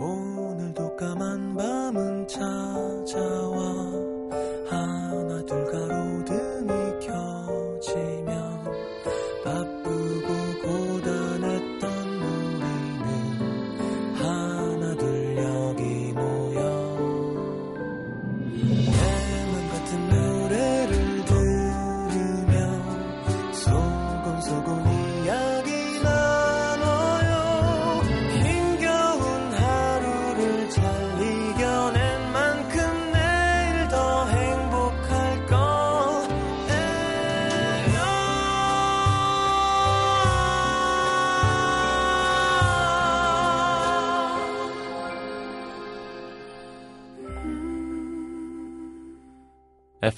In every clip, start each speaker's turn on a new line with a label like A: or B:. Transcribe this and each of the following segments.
A: 오늘도 까만 밤은 찾아와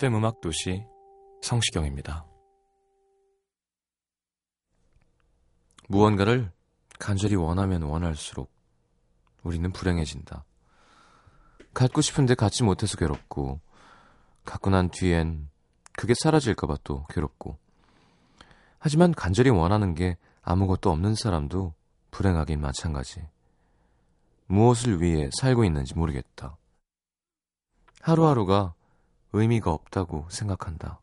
B: FM 음악 도시 성시경입니다. 무언가를 간절히 원하면 원할수록 우리는 불행해진다. 갖고 싶은데 갖지 못해서 괴롭고, 갖고 난 뒤엔 그게 사라질까봐 또 괴롭고. 하지만 간절히 원하는 게 아무것도 없는 사람도 불행하긴 마찬가지. 무엇을 위해 살고 있는지 모르겠다. 하루하루가 의미가 없다고 생각한다.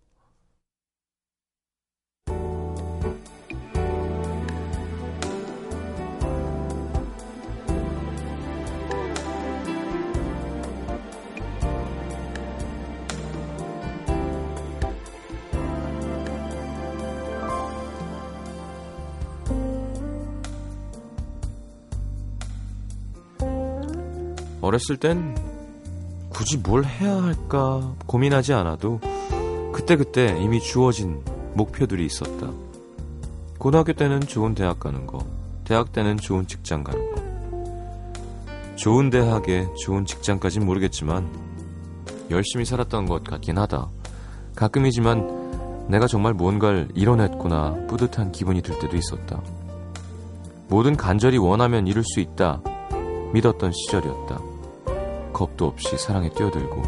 B: 어렸을 땐 굳이 뭘 해야 할까 고민하지 않아도 그때그때 이미 주어진 목표들이 있었다. 고등학교 때는 좋은 대학 가는 거, 대학 때는 좋은 직장 가는 거. 좋은 대학에 좋은 직장까진 모르겠지만 열심히 살았던 것 같긴 하다. 가끔이지만 내가 정말 무언가를 이뤄냈구나 뿌듯한 기분이 들 때도 있었다. 뭐든 간절히 원하면 이룰 수 있다 믿었던 시절이었다. 겁도 없이 사랑에 뛰어들고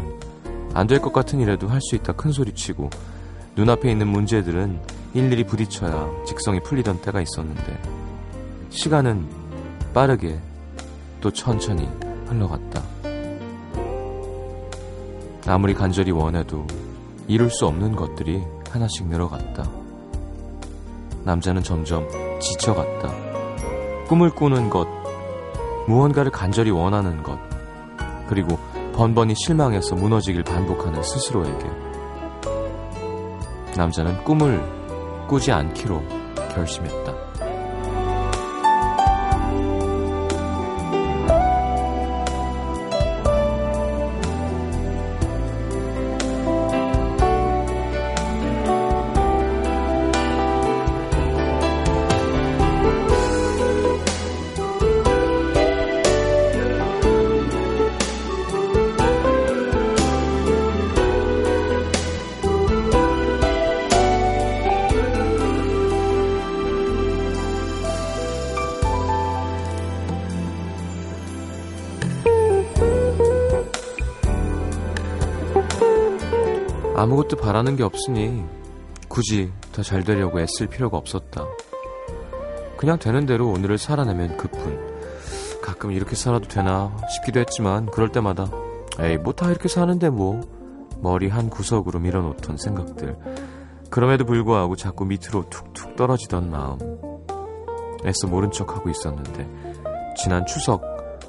B: 안 될 것 같은 일에도 할 수 있다 큰 소리치고 눈앞에 있는 문제들은 일일이 부딪혀야 직성이 풀리던 때가 있었는데 시간은 빠르게 또 천천히 흘러갔다. 아무리 간절히 원해도 이룰 수 없는 것들이 하나씩 늘어갔다. 남자는 점점 지쳐갔다. 꿈을 꾸는 것, 무언가를 간절히 원하는 것, 그리고 번번이 실망해서 무너지길 반복하는 스스로에게 남자는 꿈을 꾸지 않기로 결심했다. 아무것도 바라는 게 없으니 굳이 더 잘 되려고 애쓸 필요가 없었다. 그냥 되는 대로 오늘을 살아내면 그뿐. 가끔 이렇게 살아도 되나 싶기도 했지만 그럴 때마다 에이 뭐 다 이렇게 사는데 뭐 머리 한 구석으로 밀어놓던 생각들. 그럼에도 불구하고 자꾸 밑으로 툭툭 떨어지던 마음. 애써 모른 척하고 있었는데 지난 추석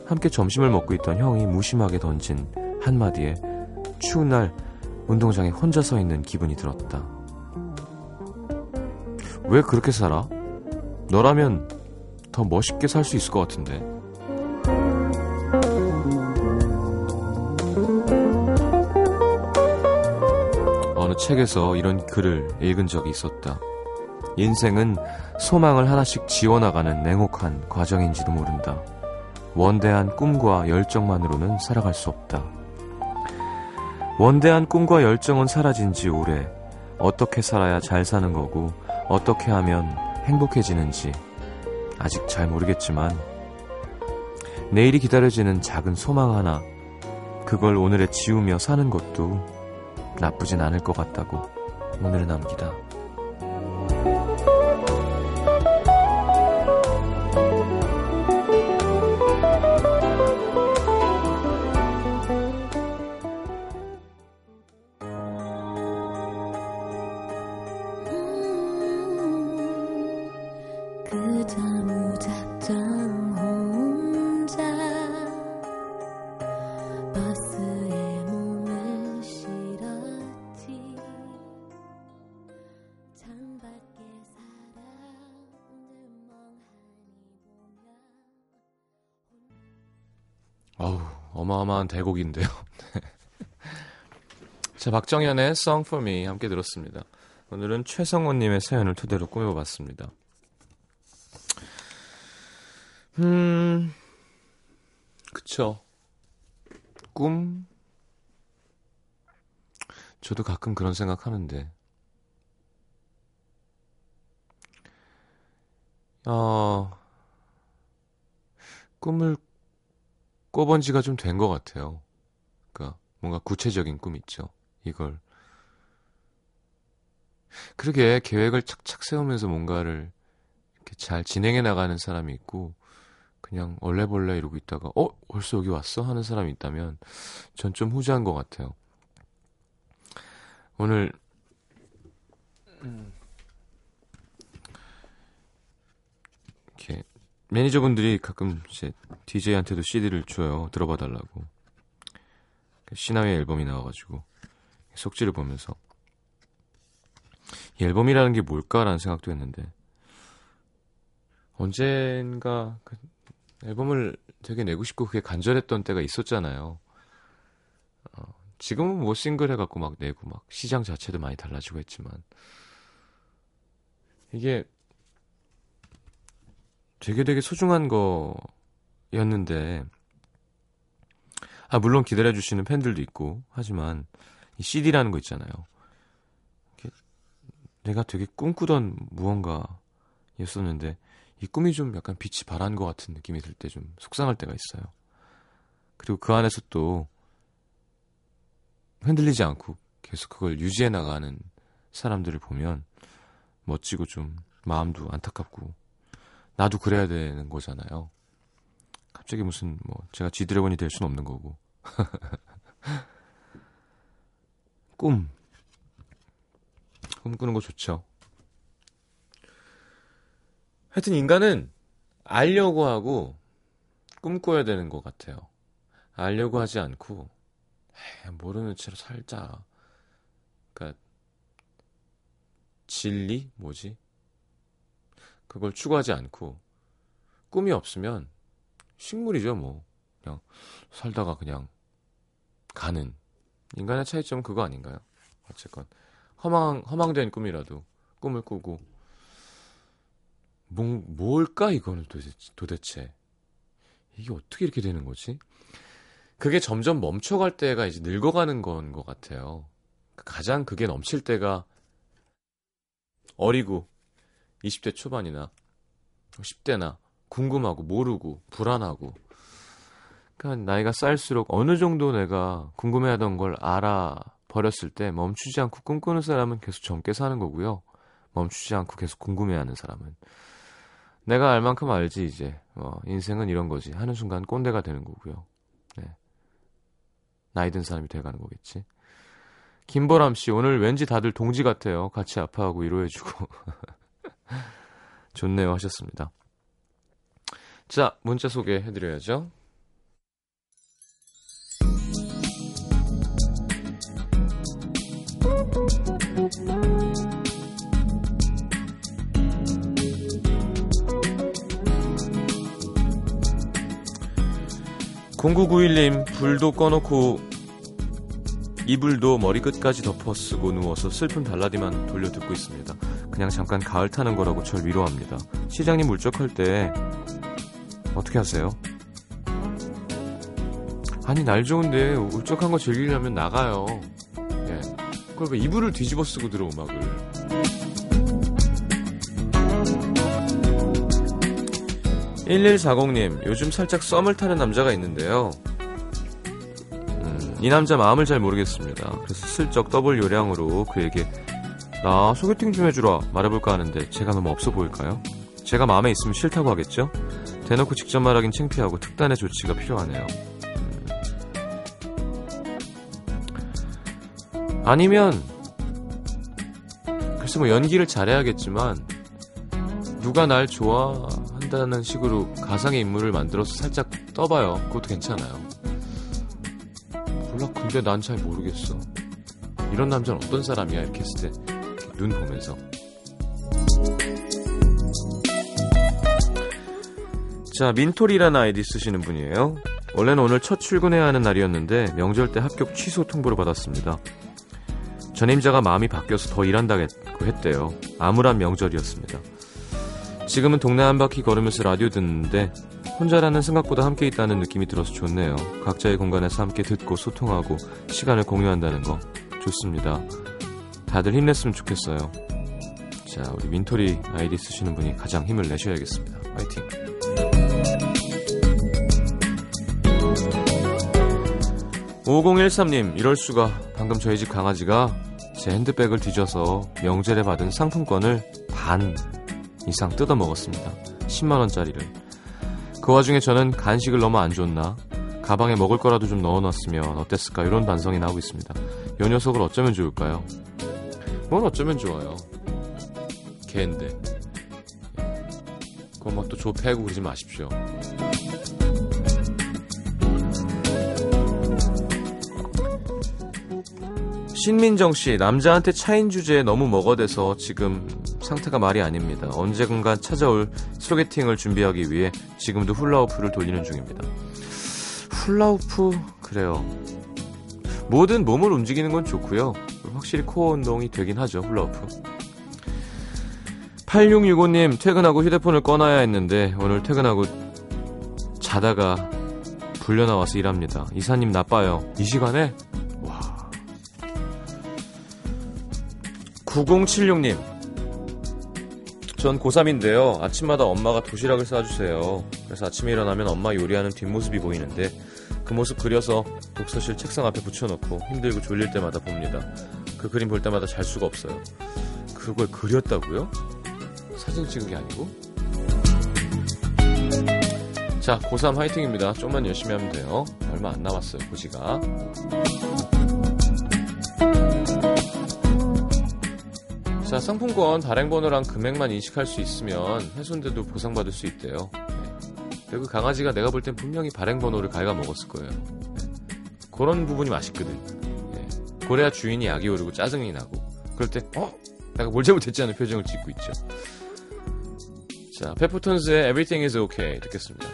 B: 함께 점심을 먹고 있던 형이 무심하게 던진 한마디에 추운 날 운동장에 혼자 서 있는 기분이 들었다. 왜 그렇게 살아? 너라면 더 멋있게 살 수 있을 것 같은데. 어느 책에서 이런 글을 읽은 적이 있었다. 인생은 소망을 하나씩 지워나가는 냉혹한 과정인지도 모른다. 원대한 꿈과 열정만으로는 살아갈 수 없다. 원대한 꿈과 열정은 사라진 지 오래. 어떻게 살아야 잘 사는 거고, 어떻게 하면 행복해지는지 아직 잘 모르겠지만, 내일이 기다려지는 작은 소망 하나, 그걸 오늘에 지우며 사는 것도 나쁘진 않을 것 같다고 오늘을 남기다. 어마어마한 대곡인데요. 자, 박정현의 Song for Me 함께 들었습니다. 오늘은 최성원님의 사연을 토대로 꾸며봤습니다. 음, 그쵸. 꿈? 저도 가끔 그런 생각 하는데. 어, 꿈을 꿔본 지가 좀 된 것 같아요. 그니까 뭔가 구체적인 꿈 있죠. 이걸. 그러게 계획을 착착 세우면서 뭔가를 이렇게 잘 진행해 나가는 사람이 있고, 그냥 얼레벌레 이러고 있다가, 어? 벌써 여기 왔어? 하는 사람이 있다면, 전 좀 후자한 것 같아요. 오늘, 이렇게, 매니저분들이 가끔 이제 DJ한테도 CD를 줘요. 들어봐 달라고. 시나위의 앨범이 나와가지고, 속지를 보면서, 이 앨범이라는 게 뭘까라는 생각도 했는데, 언젠가 그 앨범을 되게 내고 싶고 그게 간절했던 때가 있었잖아요. 어, 지금은 뭐 싱글 해갖고 막 내고 막 시장 자체도 많이 달라지고 했지만 이게 되게 되게 소중한 거였는데 아 물론 기다려 주시는 팬들도 있고 하지만 이 CD라는 거 있잖아요. 내가 되게 꿈꾸던 무언가였었는데 이 꿈이 좀 약간 빛이 바란 것 같은 느낌이 들 때 좀 속상할 때가 있어요. 그리고 그 안에서 또 흔들리지 않고 계속 그걸 유지해 나가는 사람들을 보면 멋지고 좀 마음도 안타깝고 나도 그래야 되는 거잖아요. 갑자기 무슨 뭐 제가 지드래곤이 될 수는 없는 거고. 꿈. 꿈꾸는 거 좋죠. 하여튼 인간은 알려고 하고 꿈꿔야 되는 것 같아요. 알려고 하지 않고 모르는 채로 살자. 그러니까 진리 뭐지? 그걸 추구하지 않고 꿈이 없으면 식물이죠 뭐 그냥 살다가 그냥 가는 인간의 차이점은 그거 아닌가요? 어쨌건 허망 허망된 꿈이라도 꿈을 꾸고 뭐, 뭘까 이거는 도대체, 도대체 이게 어떻게 이렇게 되는 거지? 그게 점점 멈춰갈 때가 이제 늙어가는 건 것 같아요. 가장 그게 넘칠 때가 어리고 20대 초반이나 10대나 궁금하고 모르고 불안하고 그러니까 나이가 쌓일수록 어느 정도 내가 궁금해하던 걸 알아 버렸을 때 멈추지 않고 꿈꾸는 사람은 계속 젊게 사는 거고요. 멈추지 않고 계속 궁금해하는 사람은 내가 알 만큼 알지 이제 어, 인생은 이런 거지 하는 순간 꼰대가 되는 거고요. 네. 나이 든 사람이 돼가는 거겠지. 김보람 씨 오늘 왠지 다들 동지 같아요. 같이 아파하고 위로해주고 좋네요 하셨습니다. 자 문자 소개해드려야죠. 공구구일님 불도 꺼놓고 이불도 머리끝까지 덮어 쓰고 누워서 슬픈 발라디만 돌려 듣고 있습니다. 그냥 잠깐 가을 타는 거라고 절 위로합니다. 시장님 울적할 때 어떻게 하세요? 아니 날 좋은데 울적한 거 즐기려면 나가요. 예. 그걸 왜 이불을 뒤집어 쓰고 들어 음악을. 1140님, 요즘 살짝 썸을 타는 남자가 있는데요. 음, 이 남자 마음을 잘 모르겠습니다. 그래서 슬쩍 더블 요량으로 그에게 나 소개팅 좀 해주라 말해볼까 하는데 제가 너무 없어 보일까요? 제가 마음에 있으면 싫다고 하겠죠? 대놓고 직접 말하긴 창피하고 특단의 조치가 필요하네요. 음. 아니면 글쎄 뭐 연기를 잘해야겠지만 누가 날 좋아 한다는 식으로 가상의 인물을 만들어서 살짝 떠봐요. 그것도 괜찮아요. 몰라, 근데 난 잘 모르겠어. 이런 남자는 어떤 사람이야? 이렇게 했을 때 눈 보면서. 자, 민토리라는 아이디 쓰시는 분이에요. 원래는 오늘 첫 출근해야 하는 날이었는데 명절 때 합격 취소 통보를 받았습니다. 전임자가 마음이 바뀌어서 더 일한다고 했대요. 암울한 명절이었습니다. 지금은 동네 한 바퀴 걸으면서 라디오 듣는데 혼자라는 생각보다 함께 있다는 느낌이 들어서 좋네요. 각자의 공간에서 함께 듣고 소통하고 시간을 공유한다는 거 좋습니다. 다들 힘냈으면 좋겠어요. 자, 우리 민토리 아이디 쓰시는 분이 가장 힘을 내셔야겠습니다. 화이팅! 5013님, 이럴 수가. 방금 저희 집 강아지가 제 핸드백을 뒤져서 명절에 받은 상품권을 반 이상 뜯어 먹었습니다. 10만원짜리를. 그 와중에 저는 간식을 너무 안 줬나? 가방에 먹을 거라도 좀 넣어놨으면 어땠을까? 이런 반성이 나오고 있습니다. 요 녀석을 어쩌면 좋을까요? 뭘 어쩌면 좋아요. 개인데. 그거 막 또 조패고 그러지 마십시오. 신민정 씨, 남자한테 차인 주제에 너무 먹어대서 지금 상태가 말이 아닙니다. 언제든가 찾아올 소개팅을 준비하기 위해 지금도 훌라후프를 돌리는 중입니다. 훌라후프, 그래요. 모든 몸을 움직이는 건 좋고요. 확실히 코어 운동이 되긴 하죠, 훌라후프. 8665님, 퇴근하고 휴대폰을 꺼놔야 했는데, 오늘 퇴근하고 자다가 불려 나와서 일합니다. 이사님 나빠요. 이 시간에? 와. 9076님, 전 고3인데요. 아침마다 엄마가 도시락을 싸주세요. 그래서 아침에 일어나면 엄마 요리하는 뒷모습이 보이는데, 그 모습 그려서 독서실 책상 앞에 붙여놓고 힘들고 졸릴 때마다 봅니다. 그 그림 볼 때마다 잘 수가 없어요. 그걸 그렸다고요? 사진 찍은 게 아니고? 자, 고3 화이팅입니다. 좀만 열심히 하면 돼요. 얼마 안 남았어요, 고지가. 자, 상품권 발행번호랑 금액만 인식할 수 있으면 훼손돼도 보상받을 수 있대요. 네. 그리고 강아지가 내가 볼 땐 분명히 발행번호를 갉아먹었을 거예요. 네. 그런 부분이 맛있거든. 네. 고래야 주인이 약이 오르고 짜증이 나고 그럴 때 어? 내가 뭘 잘못했지 않은 표정을 짓고 있죠. 자, 페퍼톤스의 Everything is Okay 듣겠습니다.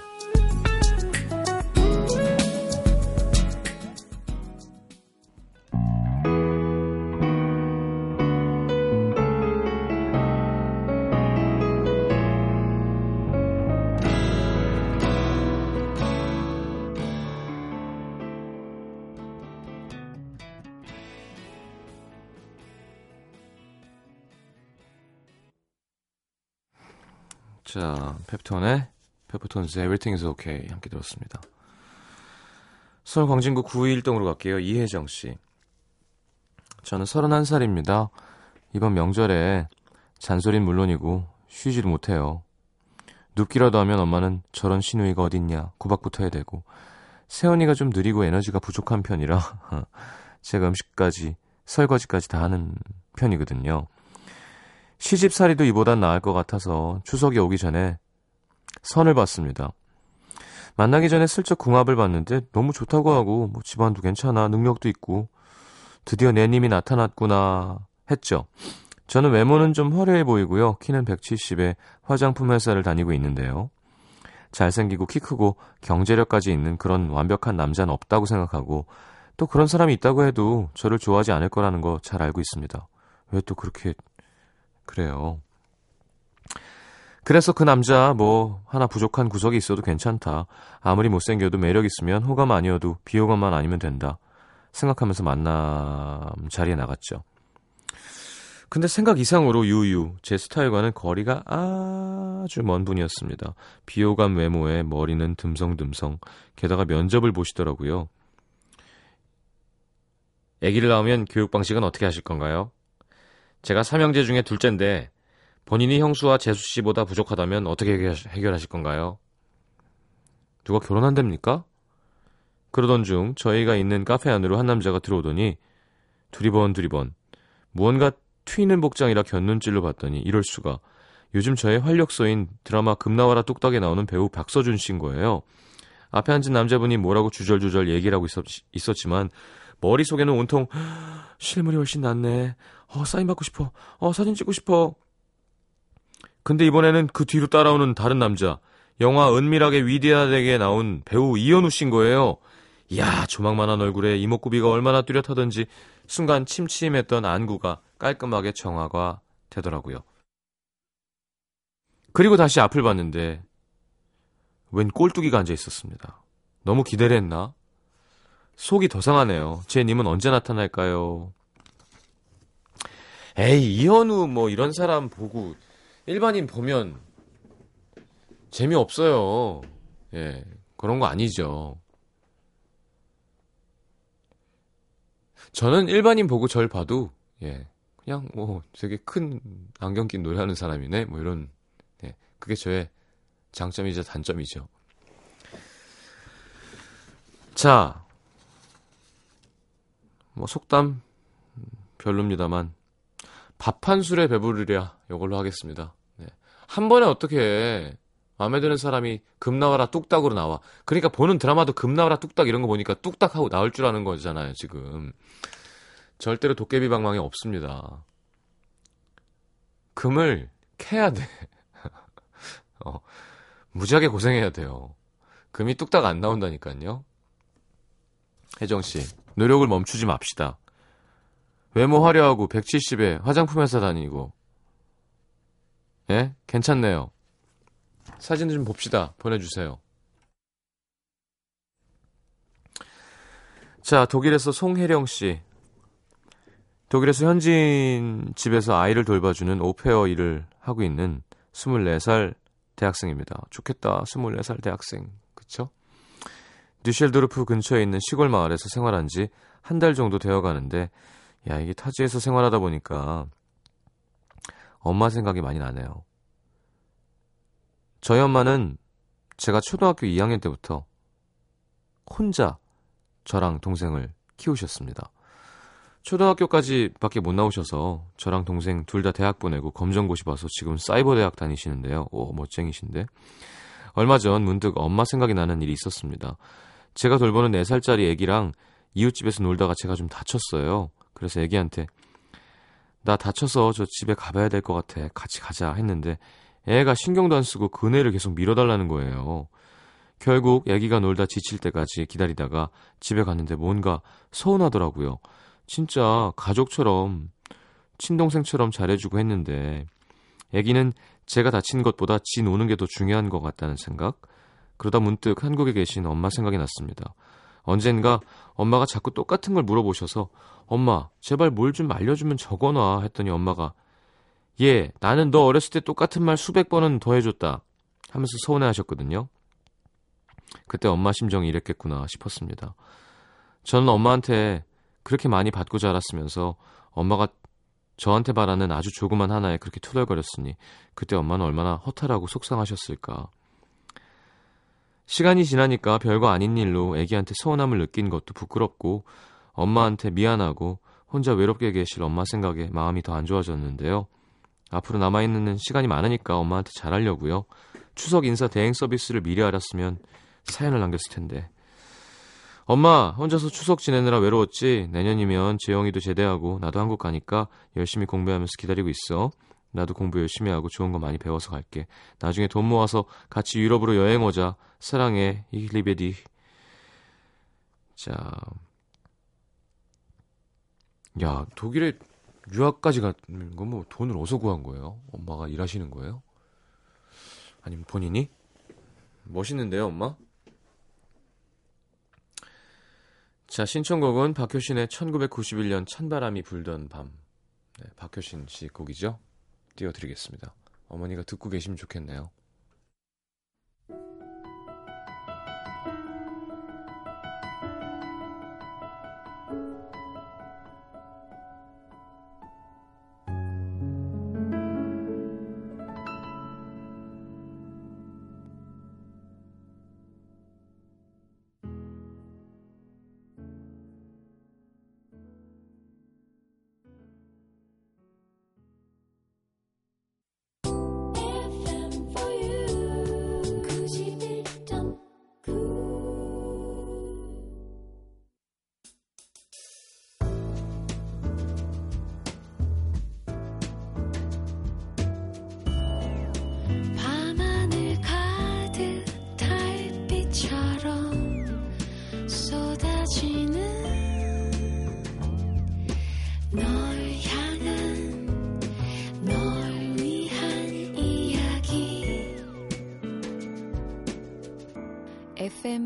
B: 자, 펩톤의 페퍼톤스의 Everything is Okay 함께 들었습니다. 서울 광진구 9일동으로 갈게요. 이혜정 씨. 저는 31살입니다. 이번 명절에 잔소리는 물론이고 쉬지를 못해요. 눕기라도 하면 엄마는 저런 시누이가 어딨냐 구박부터 해야 되고 세연이가 좀 느리고 에너지가 부족한 편이라 제가 음식까지 설거지까지 다 하는 편이거든요. 시집살이도 이보단 나을 것 같아서 추석이 오기 전에 선을 봤습니다. 만나기 전에 슬쩍 궁합을 봤는데 너무 좋다고 하고 뭐 집안도 괜찮아 능력도 있고 드디어 내님이 나타났구나 했죠. 저는 외모는 좀 화려해 보이고요. 키는 170에 화장품 회사를 다니고 있는데요. 잘생기고 키 크고 경제력까지 있는 그런 완벽한 남자는 없다고 생각하고 또 그런 사람이 있다고 해도 저를 좋아하지 않을 거라는 거 잘 알고 있습니다. 왜 또 그렇게 그래요. 그래서 그 남자 뭐 하나 부족한 구석이 있어도 괜찮다. 아무리 못생겨도 매력 있으면 호감 아니어도 비호감만 아니면 된다. 생각하면서 만남 자리에 나갔죠. 근데 생각 이상으로 유유 제 스타일과는 거리가 아주 먼 분이었습니다. 비호감 외모에 머리는 듬성듬성 게다가 면접을 보시더라고요. 아기를 낳으면 교육 방식은 어떻게 하실 건가요? 제가 삼형제 중에 둘째인데 본인이 형수와 재수 씨보다 부족하다면 어떻게 해결하실 건가요? 누가 결혼한답니까? 그러던 중 저희가 있는 카페 안으로 한 남자가 들어오더니 두리번 두리번 무언가 튀는 복장이라 곁눈질로 봤더니 이럴 수가 요즘 저의 활력소인 드라마 금나와라 뚝딱에 나오는 배우 박서준 씨인 거예요. 앞에 앉은 남자분이 뭐라고 주절주절 얘기를 하고 있었, 있었지만 머릿속에는 온통 실물이 훨씬 낫네. 어, 사인 받고 싶어. 어, 사진 찍고 싶어. 근데 이번에는 그 뒤로 따라오는 다른 남자. 영화 은밀하게 위대하게 나온 배우 이현우 씨인 거예요. 이야, 조망만한 얼굴에 이목구비가 얼마나 뚜렷하던지 순간 침침했던 안구가 깔끔하게 정화가 되더라고요. 그리고 다시 앞을 봤는데 웬 꼴뚜기가 앉아 있었습니다. 너무 기대를 했나? 속이 더 상하네요. 제 님은 언제 나타날까요? 에이, 이현우 뭐 이런 사람 보고 일반인 보면 재미없어요. 예, 그런 거 아니죠. 저는 일반인 보고 절 봐도, 예, 그냥 뭐 되게 큰 안경 낀 노래하는 사람이네, 뭐 이런, 예, 그게 저의 장점이자 단점이죠. 자, 뭐 속담 별로입니다만 밥 한 술에 배부르랴 이걸로 하겠습니다. 네. 한 번에 어떻게 마음에 드는 사람이 금 나와라 뚝딱으로 나와. 그러니까 보는 드라마도 금 나와라 뚝딱 이런 거 보니까 뚝딱 하고 나올 줄 아는 거잖아요, 지금. 절대로 도깨비 방망이 없습니다. 금을 캐야 돼. 어, 무지하게 고생해야 돼요. 금이 뚝딱 안 나온다니까요. 혜정 씨, 노력을 멈추지 맙시다. 외모 화려하고 170에 화장품 회사 다니고. 예? 괜찮네요. 사진 좀 봅시다. 보내주세요. 자, 독일에서 송혜령 씨. 독일에서 현지인 집에서 아이를 돌봐주는 오페어 일을 하고 있는 24살 대학생입니다. 좋겠다. 24살 대학생. 그쵸? düsseldorf 근처에 있는 시골 마을에서 생활한 지 한 달 정도 되어 가는데, 야, 이게 타지에서 생활하다 보니까 엄마 생각이 많이 나네요. 저희 엄마는 제가 초등학교 2학년 때부터 혼자 저랑 동생을 키우셨습니다. 초등학교까지 밖에 못 나오셔서 저랑 동생 둘 다 대학 보내고 검정고시 봐서 지금 사이버 대학 다니시는데요. 오, 멋쟁이신데. 얼마 전 문득 엄마 생각이 나는 일이 있었습니다. 제가 돌보는 4살짜리 애기랑 이웃집에서 놀다가 제가 좀 다쳤어요. 그래서 애기한테 나 다쳐서 저 집에 가봐야 될 것 같아. 같이 가자 했는데 애가 신경도 안 쓰고 그네를 계속 밀어달라는 거예요. 결국 애기가 놀다 지칠 때까지 기다리다가 집에 갔는데 뭔가 서운하더라고요. 진짜 가족처럼 친동생처럼 잘해주고 했는데 애기는 제가 다친 것보다 지 노는 게 더 중요한 것 같다는 생각? 그러다 문득 한국에 계신 엄마 생각이 났습니다. 언젠가 엄마가 자꾸 똑같은 걸 물어보셔서 엄마 제발 뭘 좀 알려주면 적어놔 했더니 엄마가 예 나는 너 어렸을 때 똑같은 말 수백 번은 더 해줬다 하면서 서운해하셨거든요. 그때 엄마 심정이 이랬겠구나 싶었습니다. 저는 엄마한테 그렇게 많이 받고 자랐으면서 엄마가 저한테 바라는 아주 조그만 하나에 그렇게 투덜거렸으니 그때 엄마는 얼마나 허탈하고 속상하셨을까. 시간이 지나니까 별거 아닌 일로 애기한테 서운함을 느낀 것도 부끄럽고 엄마한테 미안하고 혼자 외롭게 계실 엄마 생각에 마음이 더 안 좋아졌는데요. 앞으로 남아있는 시간이 많으니까 엄마한테 잘하려고요. 추석 인사 대행 서비스를 미리 알았으면 사연을 남겼을 텐데. 엄마, 혼자서 추석 지내느라 외로웠지? 내년이면 재영이도 제대하고 나도 한국 가니까 열심히 공부하면서 기다리고 있어. 나도 공부 열심히 하고 좋은 거 많이 배워서 갈게. 나중에 돈 모아서 같이 유럽으로 여행 오자. 사랑해, 이리베디. 자. 야, 독일에 유학까지 가는 건 뭐 돈을 어디서 구한 거예요? 엄마가 일하시는 거예요? 아니면 본인이? 멋있는데요, 엄마? 자, 신청곡은 박효신의 1991년 찬바람이 불던 밤. 네, 박효신 씨 곡이죠? 띄워드리겠습니다. 어머니가 듣고 계시면 좋겠네요.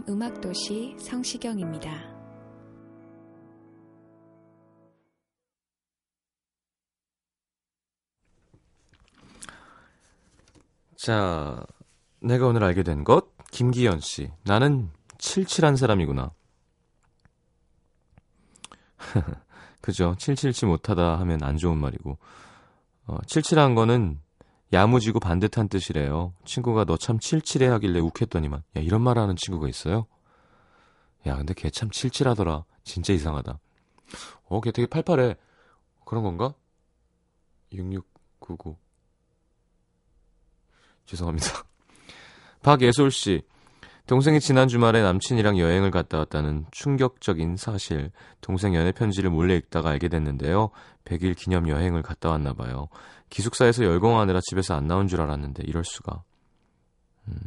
C: 음악도시 성시경입니다.
B: 자, 내가 오늘 알게 된 것, 김기현 씨. 나는 칠칠한 사람이구나. 그죠. 칠칠치 못하다 하면 안 좋은 말이고. 어, 칠칠한 거는 야무지고 반듯한 뜻이래요. 친구가 너 참 칠칠해 하길래 욱했더니만. 야, 이런 말 하는 친구가 있어요? 야, 근데 걔 참 칠칠하더라. 진짜 이상하다. 어, 걔 되게 팔팔해. 그런 건가? 6699. 죄송합니다. 박예솔 씨. 동생이 지난 주말에 남친이랑 여행을 갔다 왔다는 충격적인 사실. 동생 연애 편지를 몰래 읽다가 알게 됐는데요. 100일 기념 여행을 갔다 왔나 봐요. 기숙사에서 열공하느라 집에서 안 나온 줄 알았는데 이럴 수가. 음.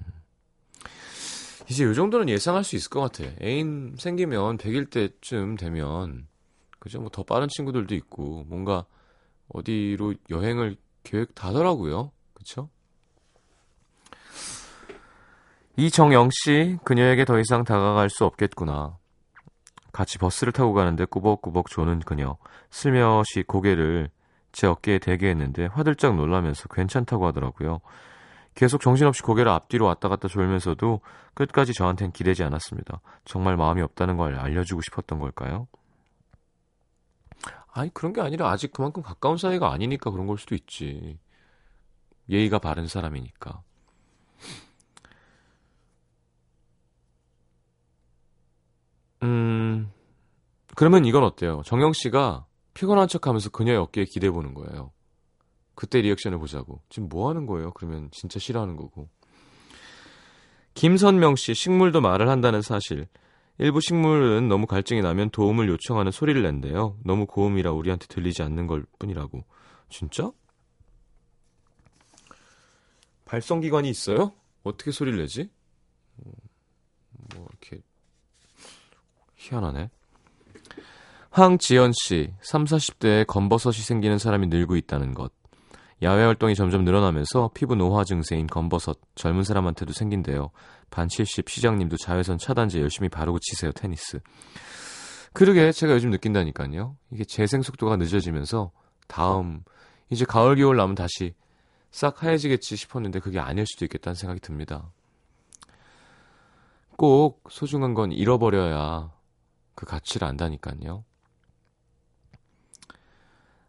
B: 이제 요 정도는 예상할 수 있을 것 같아. 애인 생기면 100일 때쯤 되면 그죠? 뭐 더 빠른 친구들도 있고 뭔가 어디로 여행을 계획 다 하더라고요. 그쵸? 이정영 씨, 그녀에게 더 이상 다가갈 수 없겠구나. 같이 버스를 타고 가는데 꾸벅꾸벅 조는 그녀. 슬며시 고개를 제 어깨에 대게 했는데 화들짝 놀라면서 괜찮다고 하더라고요. 계속 정신없이 고개를 앞뒤로 왔다 갔다 졸면서도 끝까지 저한텐 기대지 않았습니다. 정말 마음이 없다는 걸 알려주고 싶었던 걸까요? 아니, 그런 게 아니라 아직 그만큼 가까운 사이가 아니니까 그런 걸 수도 있지. 예의가 바른 사람이니까. 음, 그러면 이건 어때요? 정영 씨가 피곤한 척 하면서 그녀의 어깨에 기대 보는 거예요. 그때 리액션을 보자고. 지금 뭐 하는 거예요? 그러면 진짜 싫어하는 거고. 김선명 씨, 식물도 말을 한다는 사실. 일부 식물은 너무 갈증이 나면 도움을 요청하는 소리를 낸대요. 너무 고음이라 우리한테 들리지 않는 걸 뿐이라고. 진짜? 발성기관이 있어요? 어떻게 소리를 내지? 뭐, 이렇게, 희한하네. 황지연 씨, 3, 40대에 검버섯이 생기는 사람이 늘고 있다는 것. 야외 활동이 점점 늘어나면서 피부 노화 증세인 검버섯 젊은 사람한테도 생긴대요. 반70 시장님도 자외선 차단제 열심히 바르고 치세요 테니스. 그러게 제가 요즘 느낀다니까요. 이게 재생 속도가 늦어지면서 다음 이제 가을 겨울 나면 다시 싹 하얘지겠지 싶었는데 그게 아닐 수도 있겠다는 생각이 듭니다. 꼭 소중한 건 잃어버려야 그 가치를 안다니까요.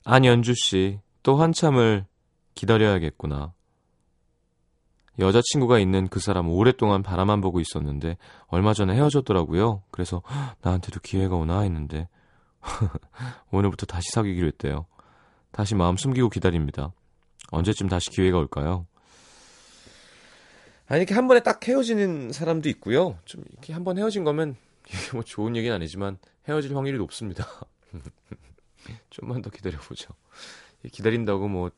B: 안연주 씨, 또 한참을 기다려야겠구나. 여자친구가 있는 그 사람은 오랫동안 바라만 보고 있었는데 얼마 전에 헤어졌더라고요. 그래서 나한테도 기회가 오나 했는데 오늘부터 다시 사귀기로 했대요. 다시 마음 숨기고 기다립니다. 언제쯤 다시 기회가 올까요? 아니 이렇게 한 번에 딱 헤어지는 사람도 있고요. 좀 이렇게 한 번 헤어진 거면 이게 뭐 좋은 얘기는 아니지만 헤어질 확률이 높습니다. 좀만 더 기다려보죠. 기다린다고 뭐,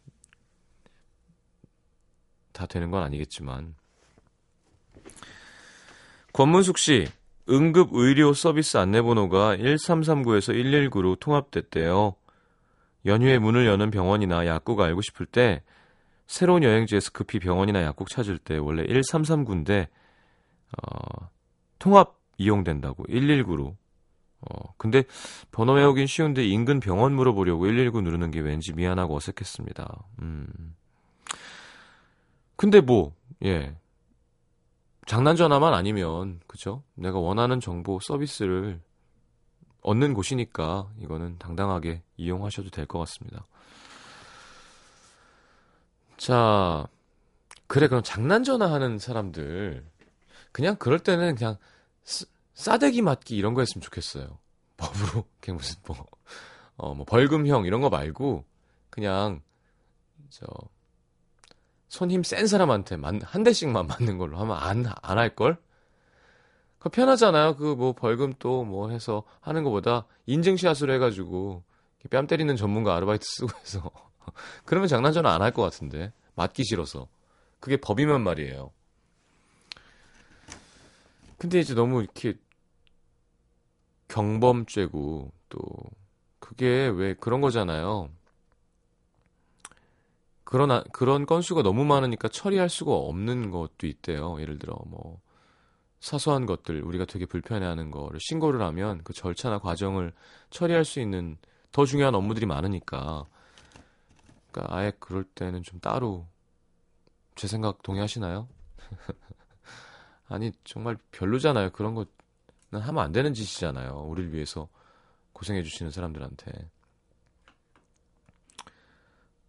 B: 다 되는 건 아니겠지만. 권문숙 씨, 응급 의료 서비스 안내번호가 1339에서 119로 통합됐대요. 연휴에 문을 여는 병원이나 약국 알고 싶을 때, 새로운 여행지에서 급히 병원이나 약국 찾을 때 원래 1339인데, 어, 통합 이용된다고 119로 어, 근데 번호 외우긴 쉬운데 인근 병원 물어보려고 119 누르는 게 왠지 미안하고 어색했습니다. 음. 근데 뭐, 예. 장난 전화만 아니면, 그죠? 내가 원하는 정보 서비스를 얻는 곳이니까 이거는 당당하게 이용하셔도 될 것 같습니다. 자, 그래, 그럼 장난 전화 하는 사람들, 그냥 그럴 때는 그냥 싸대기 맞기 이런 거 했으면 좋겠어요. 법으로 그냥 무슨 뭐 어, 뭐 벌금형 이런 거 말고 그냥 저 손 힘 센 사람한테 한 대씩만 맞는 걸로 하면 안 안 할 걸? 그 편하잖아요. 그 뭐 벌금 또 뭐 해서 하는 것보다 인증샷으로 해가지고 뺨 때리는 전문가 아르바이트 쓰고 해서 그러면 장난 전화 안 할 것 같은데 맞기 싫어서 그게 법이면 말이에요. 근데 이제 너무 이렇게 경범죄고 또 그게 왜 그런 거잖아요. 그런 그런 건수가 너무 많으니까 처리할 수가 없는 것도 있대요. 예를 들어 뭐 사소한 것들 우리가 되게 불편해하는 거를 신고를 하면 그 절차나 과정을 처리할 수 있는 더 중요한 업무들이 많으니까 그러니까 아예 그럴 때는 좀 따로 제 생각 동의하시나요? 아니 정말 별로잖아요. 그런 거는 하면 안 되는 짓이잖아요. 우리를 위해서 고생해 주시는 사람들한테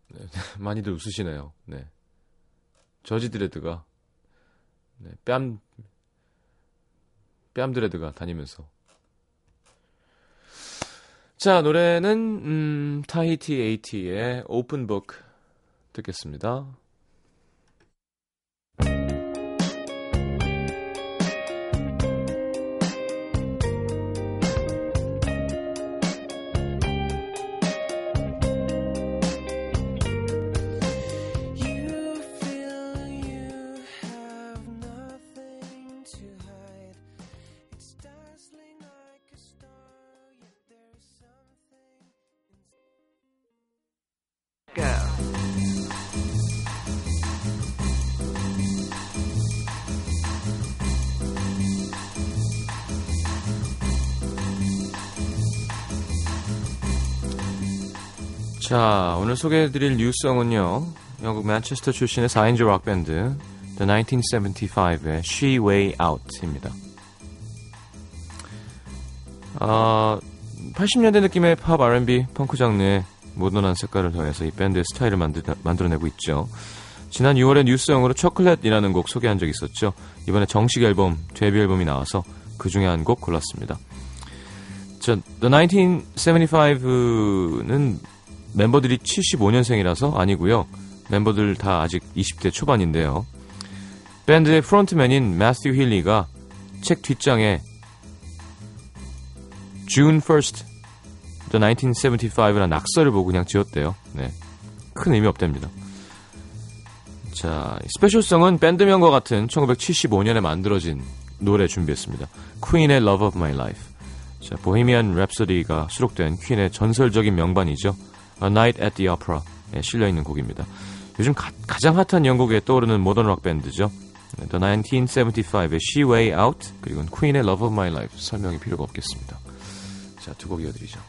B: 네, 많이들 웃으시네요. 네. 저지 드레드가 네, 뺨 뺨 드레드가 다니면서 자 노래는 음, 타히티 에이티의 오픈북 듣겠습니다. 자, 오늘 소개해드릴 뉴스성은요. 영국 맨체스터 출신의 4인조 락밴드 The 1975의 She Way Out입니다. 아, 80년대 느낌의 팝 R&B 펑크 장르의 모던한 색깔을 더해서 이 밴드의 스타일을 만들, 만들어내고 있죠. 지난 6월에 뉴스성으로 초콜릿이라는 곡 소개한 적이 있었죠. 이번에 정식 앨범, 데뷔 앨범이 나와서 그 중에 한 곡 골랐습니다. 자, The 1975는 멤버들이 75년생이라서 아니고요. 멤버들 다 아직 20대 초반인데요. 밴드의 프론트맨인 매튜 힐리가 책 뒷장에 June 1st, The 1975라는 낙서를 보고 그냥 지었대요. 네. 큰 의미 없답니다. 자, 스페셜성은 밴드명과 같은 1975년에 만들어진 노래 준비했습니다. 퀸의 Love of My Life. 자, 보헤미안 랩소디가 수록된 퀸의 전설적인 명반이죠. A Night at the Opera에 실려있는 곡입니다. 요즘 가, 장 핫한 영국에 떠오르는 모던 락 밴드죠. The 1975의 She Way Out 그리고 퀸의 Love of My Life 설명이 필요가 없겠습니다. 자, 두 곡 이어드리죠.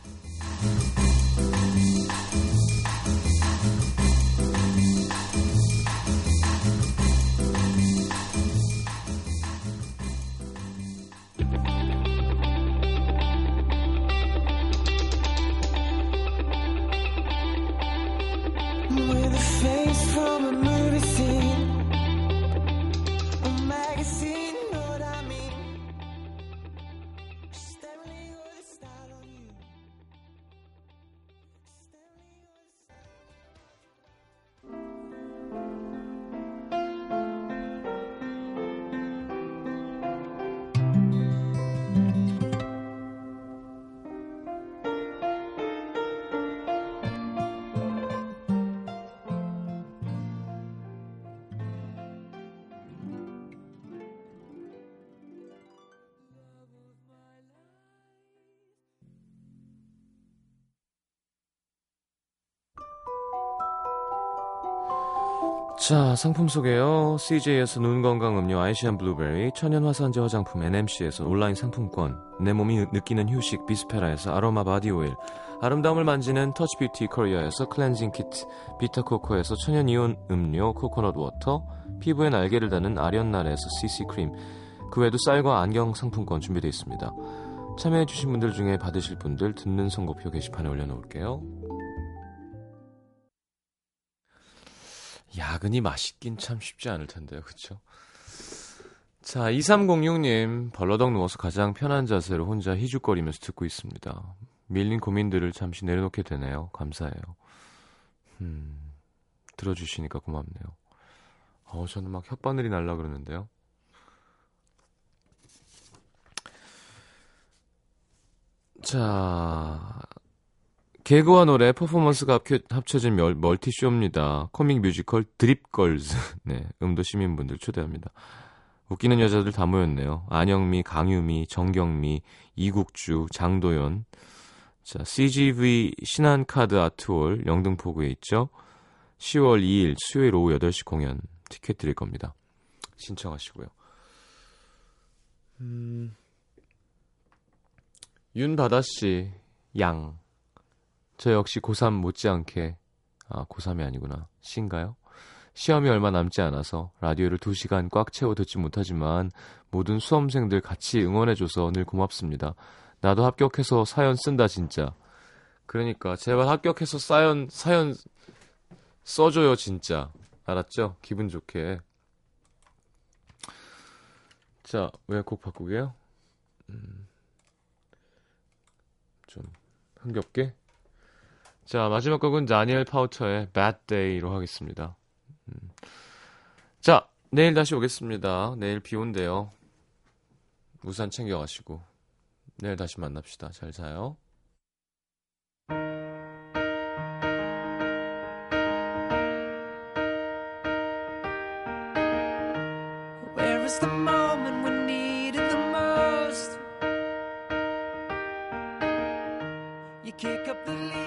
B: 자, 상품 소개요. CJ에서 눈 건강 음료 아이시안 블루베리, 천연 화산재 화장품 NMC에서 온라인 상품권, 내 몸이 느끼는 휴식 비스페라에서 아로마 바디 오일, 아름다움을 만지는 터치 뷰티 코리아에서 클렌징 키트, 비타 코코에서 천연 이온 음료 코코넛 워터, 피부에 날개를 다는 아련날에서 CC 크림, 그 외에도 쌀과 안경 상품권 준비되어 있습니다. 참여해주신 분들 중에 받으실 분들 듣는 선곡표 게시판에 올려놓을게요. 야근이 맛있긴 참 쉽지 않을 텐데요. 그쵸? 자, 2306님, 벌러덩 누워서 가장 편한 자세로 혼자 희죽거리면서 듣고 있습니다. 밀린 고민들을 잠시 내려놓게 되네요. 감사해요. 음, 들어주시니까 고맙네요. 어, 저는 막 혓바늘이 날라 그러는데요. 자, 개그와 노래, 퍼포먼스가 합쳐진 멀티쇼입니다. 코믹 뮤지컬 드립걸즈. 네, 음도 시민분들 초대합니다. 웃기는 여자들 다 모였네요. 안영미, 강유미, 정경미, 이국주, 장도연. 자, CGV 신한카드 아트홀 영등포구에 있죠. 10월 2일 수요일 오후 8시 공연 티켓 드릴 겁니다. 신청하시고요. 음, 윤바다 씨, 양. 저 역시 고3 못지않게, 아, 고3이 아니구나. 신가요? 시험이 얼마 남지 않아서 라디오를 2시간 꽉 채워 듣지 못하지만 모든 수험생들 같이 응원해줘서 늘 고맙습니다. 나도 합격해서 사연 쓴다, 진짜. 그러니까, 제발 합격해서 사연, 사연 써줘요, 진짜. 알았죠? 기분 좋게. 자, 왜 곡 바꾸게요? 음, 좀 흥겹게. 자, 마지막 곡은 다니엘 파우처의 Bad Day로 하겠습니다. 음. 자, 내일 다시 오겠습니다. 내일 비 온대요. 우산 챙겨가시고. 내일 다시 만납시다. 잘 자요.
A: kick up the lead.